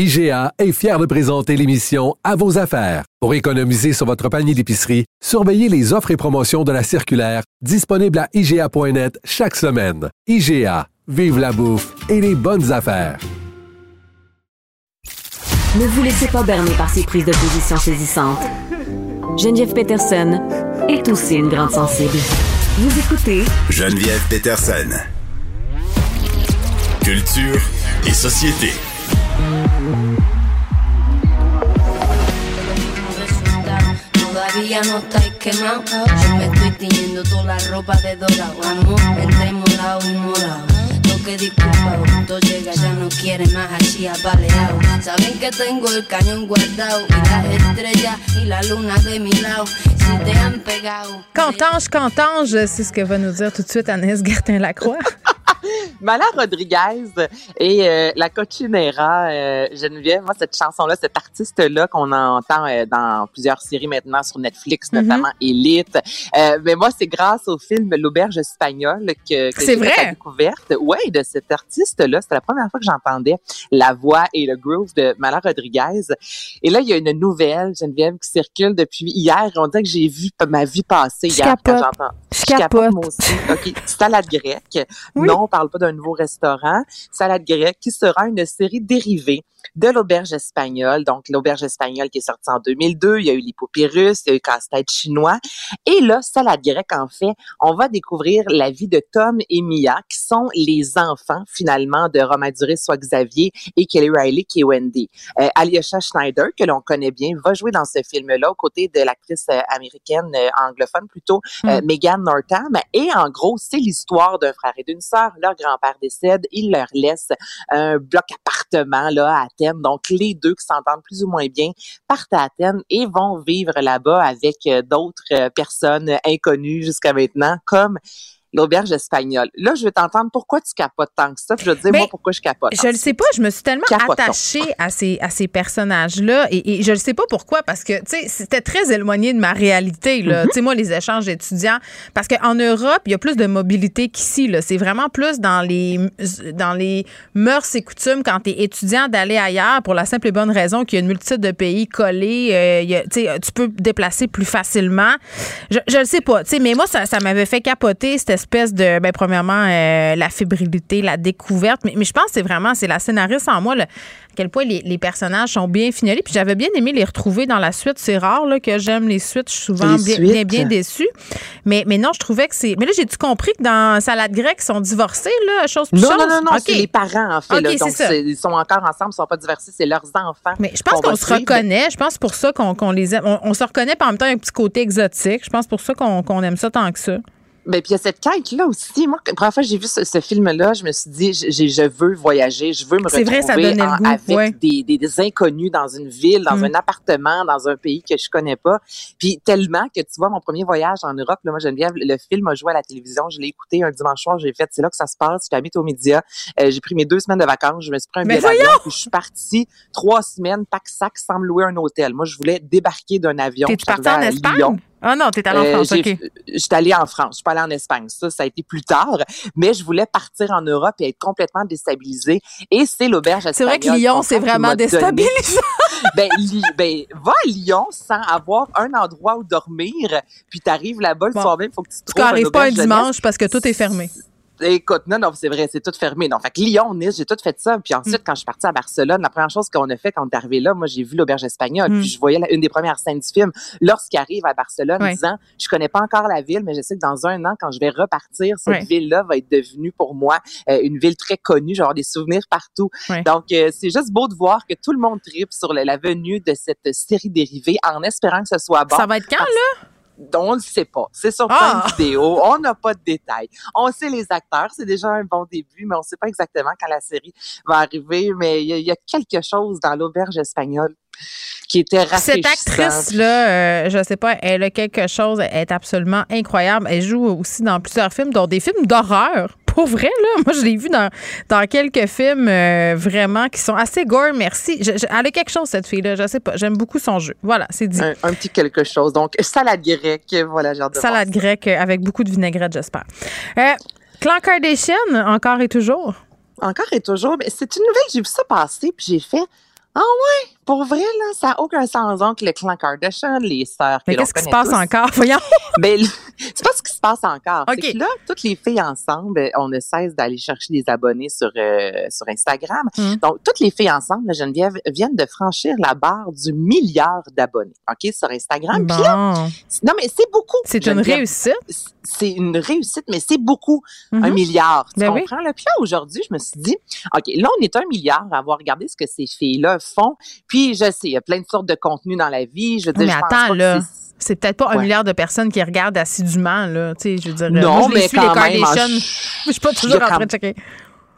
IGA est fier de présenter l'émission À vos affaires. Pour économiser sur votre panier d'épicerie, surveillez les offres et promotions de la circulaire disponible à IGA.net chaque semaine. IGA, vive la bouffe et les bonnes affaires. Ne vous laissez pas berner par ces prises de position saisissantes. Geneviève Peterson est aussi une grande sensible. Vous écoutez Geneviève Peterson. Culture et société. Todavía no estáis quemado. Yo me estoy tiñendo toda la ropa de dorado. Vamos, entre morado y morado. Toque disculpado, todo llega, ya no quiere más así apaleado. Saben que tengo el cañón guardado y las estrellas y la luna de mi lado. Si te han pegado. Cantange, cantange, c'est ce que va nous dire tout de suite Agnès Gertin-Lacroix. Mala Rodriguez et euh, la Cochinera, euh, Geneviève, moi cette chanson-là, cet artiste-là qu'on entend euh, dans plusieurs séries maintenant sur Netflix, Mhm. notamment Elite. Euh, mais moi, c'est grâce au film L'auberge espagnole que, que j'ai fait la découverte. Ouais, de cet artiste-là. C'était la première fois que j'entendais la voix et le groove de Mala Rodriguez. Et là, il y a une nouvelle, Geneviève, qui circule depuis hier. On dirait que j'ai vu ma vie passer hier quand j'entends. Je capote. moi aussi. OK. Salade grecque. Oui. Non, on parle pas d'un nouveau restaurant. Salade grecque qui sera une série dérivée de l'auberge espagnole. Donc, l'auberge espagnole qui est sortie en 2002. Il y a eu l'hypopyrus, il y a eu casse-tête chinois. Et là, salade grecque, en fait, on va découvrir la vie de Tom et Mia, qui sont les enfants, finalement, de Romain Duris, soit Xavier, et Kelly Riley, qui est Wendy. Euh, Alyosha Schneider, que l'on connaît bien, va jouer dans ce film-là, aux côtés de l'actrice euh, américaine, euh, anglophone plutôt, euh, Megan Northam. Et en gros, c'est l'histoire d'un frère et d'une sœur. Leur grand-père décède, il leur laisse un bloc appartement là à Athènes. Donc les deux qui s'entendent plus ou moins bien partent à Athènes et vont vivre là-bas avec euh, d'autres euh, personnes inconnues jusqu'à maintenant, comme l'auberge espagnole. Là, je vais t'entendre pourquoi tu capotes tant que ça. puis je vais te dire moi pourquoi je capote. Je le sais pas, je me suis tellement Capotons. attachée à ces, à ces personnages-là et, et je le sais pas pourquoi parce que, tu sais, c'était très éloigné de ma réalité, là. Mm-hmm. Tu sais, moi, les échanges d'étudiants, parce qu'en Europe, il y a plus de mobilité qu'ici. C'est vraiment plus dans les, dans les mœurs et coutumes quand tu es étudiant d'aller ailleurs pour la simple et bonne raison qu'il y a une multitude de pays collés. euh, il y a- tu peux te déplacer plus facilement. Je, le sais pas, tu sais, mais moi, ça, ça m'avait fait capoter cette espèce de, ben, premièrement, euh, la fébrilité, la découverte. Mais, mais je pense que c'est vraiment, c'est la scénariste en moi, là, à quel point les, les personnages sont bien fignolés. Puis j'avais bien aimé les retrouver dans la suite. C'est rare là, que j'aime les suites. Je suis souvent bien, bien, bien déçue. Mais, mais non, je trouvais que c'est. Mais là, j'ai-tu compris que dans Salade grecque, ils sont divorcés, là, chose pour Non, chose? non, non, non, c'est les parents, en fait. Là. Donc, ils sont encore ensemble, ils sont pas divorcés, c'est leurs enfants. Mais je pense qu'on se suivre. reconnaît. Je pense pour ça qu'on qu'on les aime. On, on se reconnaît, en même temps, un petit côté exotique. Je pense pour ça qu'on qu'on aime ça tant que ça. Ben, puis il y a cette quête-là aussi. Moi, la première fois que j'ai vu ce, ce film-là, je me suis dit, j'ai- je veux voyager, je veux me C'est retrouver vrai, ça le en- goût, avec ouais. des, des, des inconnus dans une ville, dans Mm. un appartement, dans un pays que je connais pas. Puis tellement que, tu vois, mon premier voyage en Europe, là, moi, Geneviève, le film a joué à la télévision, je l'ai écouté un dimanche soir, j'ai fait, c'est là que ça se passe, j'habite aux médias, Euh, j'ai pris mes deux semaines de vacances, je me suis pris un billet d'avion, puis je suis partie trois semaines, pack-sac, sans me louer un hôtel. Moi, je voulais débarquer d'un avion. T'es-tu Je suis parti en Espagne? Lyon. Ah non, t'es allé en Euh, France, j'ai- OK. J'étais allée en France, je suis pas allée en Espagne. Ça, ça a été plus tard. Mais je voulais partir en Europe et être complètement déstabilisée. Et c'est l'auberge C'est espagnole. vrai que Lyon, c'est vraiment déstabilisant. ben, Li- ben, va à Lyon sans avoir un endroit où dormir. Puis t'arrives là-bas le Bon. soir même, faut que tu Tu trouves n'arrives pas un jeunesse. dimanche parce que tout est fermé. Écoute, non, non, c'est vrai, c'est tout fermé. Non, fait que Lyon, Nice, j'ai tout fait ça. Puis Mm. ensuite, quand je suis partie à Barcelone, la première chose qu'on a fait quand on est arrivé là, moi, j'ai vu l'auberge espagnole. Mm. Puis je voyais la- une des premières scènes du film lorsqu'il arrive à Barcelone, Ouais. disant, je connais pas encore la ville, mais je sais que dans un an, quand je vais repartir, cette ville-là va être devenue pour moi euh, une ville très connue. Avoir des souvenirs partout. Donc, euh, c'est juste beau de voir que tout le monde tripe sur la, la venue de cette série dérivée en espérant que ce soit bon. Ça va être quand, là? On ne sait pas. C'est sur Ah! Prime Vidéo. On n'a pas de détails. On sait les acteurs. C'est déjà un bon début, mais on ne sait pas exactement quand la série va arriver. Mais il y, a- il y a quelque chose dans l'auberge espagnole qui était Cette actrice-là, euh, je sais pas, elle a quelque chose, elle est absolument incroyable. Elle joue aussi dans plusieurs films, dont des films d'horreur. Pour vrai, là, moi, je l'ai vue dans, dans quelques films euh, vraiment qui sont assez gore, merci. Je- je- elle a quelque chose, cette fille-là, je sais pas. J'aime beaucoup son jeu. Voilà, c'est dit. Un, un petit quelque chose. Donc, salade grecque. Voilà, j'ai hâte de Salade grecque avec beaucoup de vinaigrette, j'espère. Euh, Clan Kardashian, encore et toujours? Encore et toujours, mais c'est une nouvelle, j'ai vu ça passer, puis j'ai fait Ah ouais, pour vrai, là, ça n'a aucun sens. Donc, le clan Kardashian, les sœurs. Mais qu'est-ce qui se passe tous. encore? Voyons. Ben, c'est pas ce qui se passe encore. OK. C'est que là, toutes les filles ensemble, on ne cesse d'aller chercher des abonnés sur, euh, sur Instagram. Mm. Donc, toutes les filles ensemble, là, Geneviève, viennent de franchir la barre du milliard d'abonnés, OK, sur Instagram. Là, Bon. c'est- non, mais c'est beaucoup. C'est une réussite. C'est une réussite, mais c'est beaucoup. Un Mhm. milliard. Tu Ben oui. comprends? Là? Puis là, aujourd'hui, je me suis dit, OK, là, on est un milliard à avoir regardé ce que ces filles-là font. Puis, je sais, il y a plein de sortes de contenus dans la vie. Je veux dire, Mais je pense attends, pas là. c'est- peut-être pas un Ouais. milliard de personnes qui regardent assidûment, là. Tu sais, je veux dire, Non, moi, je mais suis, les Kardashians. en- Je suis pas toujours en train de checker.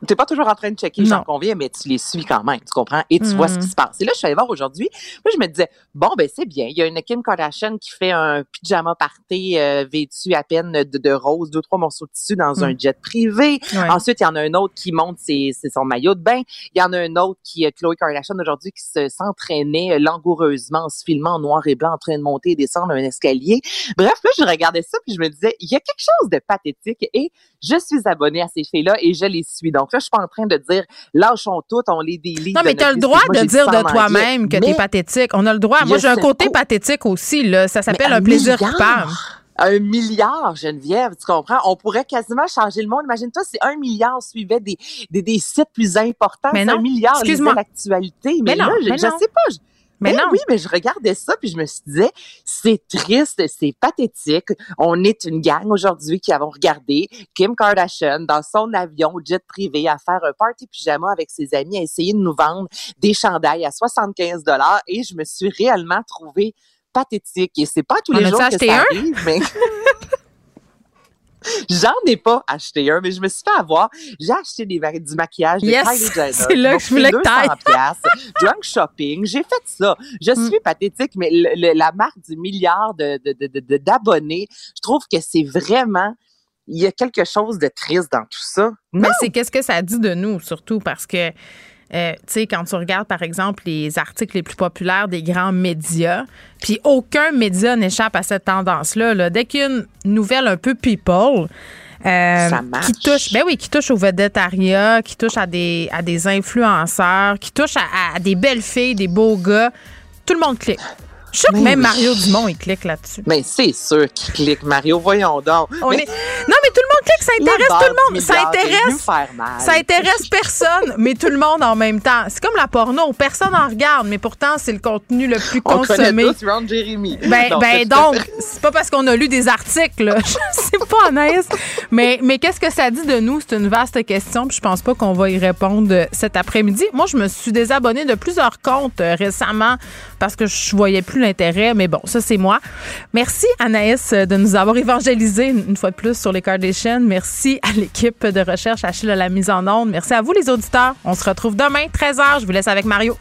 T'es pas toujours en train de checker, j'en conviens, mais tu les suis quand même, tu comprends? Et tu vois ce qui se passe. Et là, je suis allée voir aujourd'hui. Moi, je me disais, bon, ben c'est bien. Il y a une Kim Kardashian qui fait un pyjama party euh, vêtu à peine de, de rose, deux, trois morceaux de tissu dans un jet privé. Ouais. Ensuite, il y en a un autre qui monte ses, ses- son maillot de bain. Il y en a un autre qui est Chloé Kardashian aujourd'hui qui se s'entraînait euh, langoureusement en se filmant en noir et blanc en train de monter et descendre un escalier. Bref, là, je regardais ça puis je me disais, il y a quelque chose de pathétique et je suis abonnée à ces filles-là et je les suis. Donc là, je suis pas en train de dire, lâchons tout, on les délite. Non, mais tu as le droit de dire de toi-même que tu es pathétique. On a le droit. Moi, j'ai un côté pas. pathétique aussi, là. Ça s'appelle Mais un plaisir coupable. Un milliard, Geneviève, tu comprends? On pourrait quasiment changer le monde. Imagine-toi si un milliard suivait des, des, des sites plus importants. Mais non, un milliard l'actualité. Mais, Mais non, là, je, mais je non. sais pas. je- Mais Ben non. oui, mais je regardais ça puis je me suis dit, c'est triste, c'est pathétique. On est une gang aujourd'hui qui avons regardé Kim Kardashian dans son avion jet privé à faire un party pyjama avec ses amis, à essayer de nous vendre des chandails à 75 dollars et je me suis réellement trouvée pathétique. Et c'est pas tous les jours que ça un? arrive, mais... J'en ai pas acheté un, mais je me suis fait avoir. J'ai acheté des, du maquillage de Yes, Kylie c'est là que je voulais que t'ailles. 200 piastres. Drunk shopping. J'ai fait ça. Je Mm. suis pathétique, mais le- le- la marque du milliard de, de, de, de- de- d'abonnés, je trouve que c'est vraiment, il y a quelque chose de triste dans tout ça. Mais c'est qu'est-ce que ça dit de nous, surtout parce que, euh, tu sais, quand tu regardes, par exemple, les articles les plus populaires des grands médias, puis aucun média n'échappe à cette tendance-là. là. Dès qu'il y a une nouvelle un peu people, euh, Ça qui touche, ben oui, qui touche au vedettariat, qui touche à des, à des influenceurs, qui touche à, à des belles filles, des beaux gars, tout le monde clique. Je suis sûre que Mais même oui. Mario Dumont, il clique là-dessus. Mais c'est sûr qu'il clique, Mario. Voyons donc. On Mais est- Non, mais tout le monde clique, ça intéresse tout le monde. Ça intéresse ça intéresse personne, mais tout le monde en même temps. C'est comme la porno, personne en regarde, mais pourtant c'est le contenu le plus On connaît consommé. tous Jeremy. Ben, Donc, ben tout à donc, c'est pas parce qu'on a lu des articles, là. je sais pas Anaïs, mais mais qu'est-ce que ça dit de nous? C'est une vaste question, puis je pense pas qu'on va y répondre euh, cet après-midi. Moi, je me suis désabonnée de plusieurs comptes euh, récemment parce que je voyais plus l'intérêt, mais bon, ça c'est moi. Merci Anaïs euh, de nous avoir évangélisé une fois de plus sur les Kardashians. Merci à l'équipe de recherche Achille à la mise en onde. Merci à vous les auditeurs. On se retrouve demain 13h. Je vous laisse avec Mario.